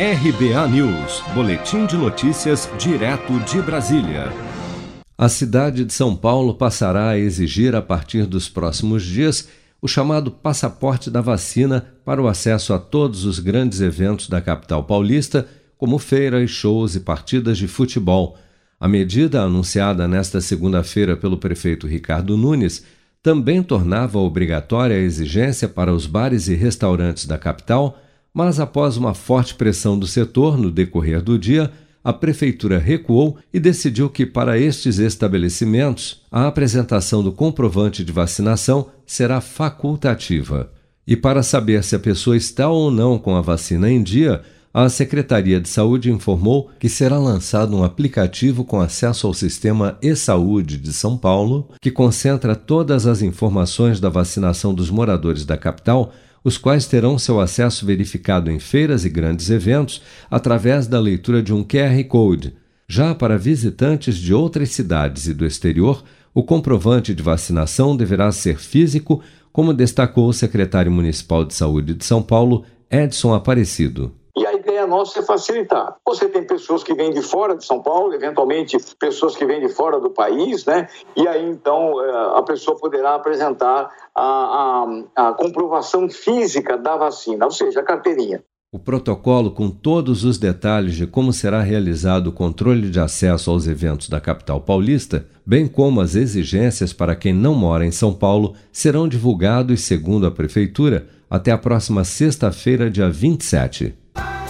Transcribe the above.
RBA News, Boletim de Notícias, direto de Brasília. A cidade de São Paulo passará a exigir, a partir dos próximos dias, o chamado passaporte da vacina para o acesso a todos os grandes eventos da capital paulista, como feiras, shows e partidas de futebol. A medida, anunciada nesta segunda-feira pelo prefeito Ricardo Nunes, também tornava obrigatória a exigência para os bares e restaurantes da capital, mas após uma forte pressão do setor no decorrer do dia, a prefeitura recuou e decidiu que para estes estabelecimentos a apresentação do comprovante de vacinação será facultativa. E para saber se a pessoa está ou não com a vacina em dia, a Secretaria de Saúde informou que será lançado um aplicativo com acesso ao sistema e-saúde de São Paulo, que concentra todas as informações da vacinação dos moradores da capital, os quais terão seu acesso verificado em feiras e grandes eventos através da leitura de um QR Code. Já para visitantes de outras cidades e do exterior, o comprovante de vacinação deverá ser físico, como destacou o secretário municipal de saúde de São Paulo, Edson Aparecido ideia nossa é facilitar. Você tem pessoas que vêm de fora de São Paulo, eventualmente pessoas que vêm de fora do país, né? E aí então eh, a pessoa poderá apresentar a, a, a comprovação física da vacina, ou seja, a carteirinha. O protocolo, com todos os detalhes de como será realizado o controle de acesso aos eventos da capital paulista, bem como as exigências para quem não mora em São Paulo, serão divulgados, segundo a Prefeitura, até a próxima sexta-feira, dia 27.